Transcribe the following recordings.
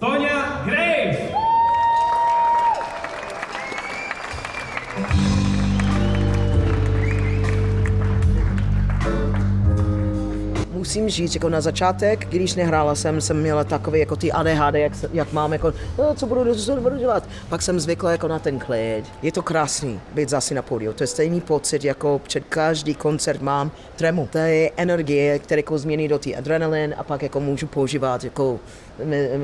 Tonya musím říct, jako na začátek, když nehrála jsem, jsem měla takový jako ty ADHD, jak, jak mám, jako, no, co budu, co budu dělat. Pak jsem zvykla jako na ten klid. Je to krásný být zase na pódiu. To je stejný pocit, jako před každý koncert mám tremu. To je energie, která jako změní do ty adrenalin a pak jako můžu používat jako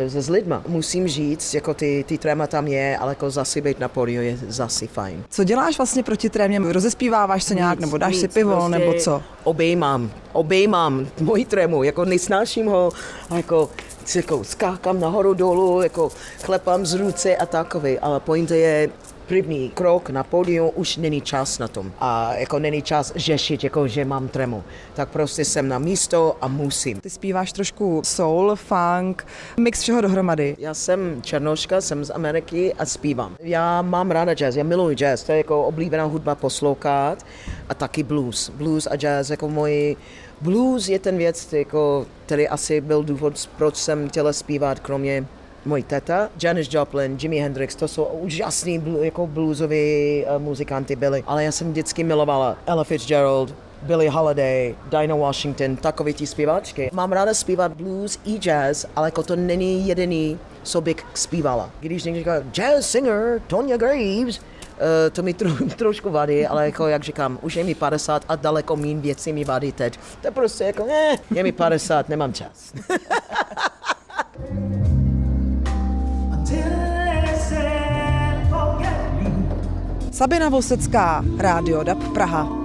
s lidma. Musím říct, jako ty, ty tréma tam je, ale jako zase být na pódiu je zase fajn. Co děláš vlastně proti trémě? Rozespíváváš se nějak, Nic, nebo dáš nic, si pivo, prostě nebo co? Obejmám, obejmám moji trému, jako nesnáším ho, jako, jako skákám nahoru dolů, jako klepám z ruce a takový, ale pointa je, první krok na pódiu už není čas na tom. A jako není čas řešit, jako že mám tremu. Tak prostě jsem na místo a musím. Ty zpíváš trošku soul, funk, mix všeho dohromady. Já jsem černoška, jsem z Ameriky a zpívám. Já mám ráda jazz, já miluji jazz, to je jako oblíbená hudba poslouchat a taky blues. Blues a jazz jako moji Blues je ten věc, jako, který asi byl důvod, proč jsem chtěla zpívat, kromě mojí teta, Janis Joplin, Jimi Hendrix, to jsou úžasní bl- jako bluesoví uh, muzikanty byli, ale já jsem vždycky milovala Ella Fitzgerald, Billie Holiday, Dinah Washington, takový ty zpívačky. Mám ráda zpívat blues i jazz, ale jako to není jediný, co bych zpívala. Když někdo říká jazz singer Tonya Graves, to mi tro, trošku vadí, ale jako jak říkám, už je mi 50 a daleko méně věcí mi vadí teď. To je prostě jako, ne, je mi 50, nemám čas. Sabina Vosecká, Rádio DAB Praha.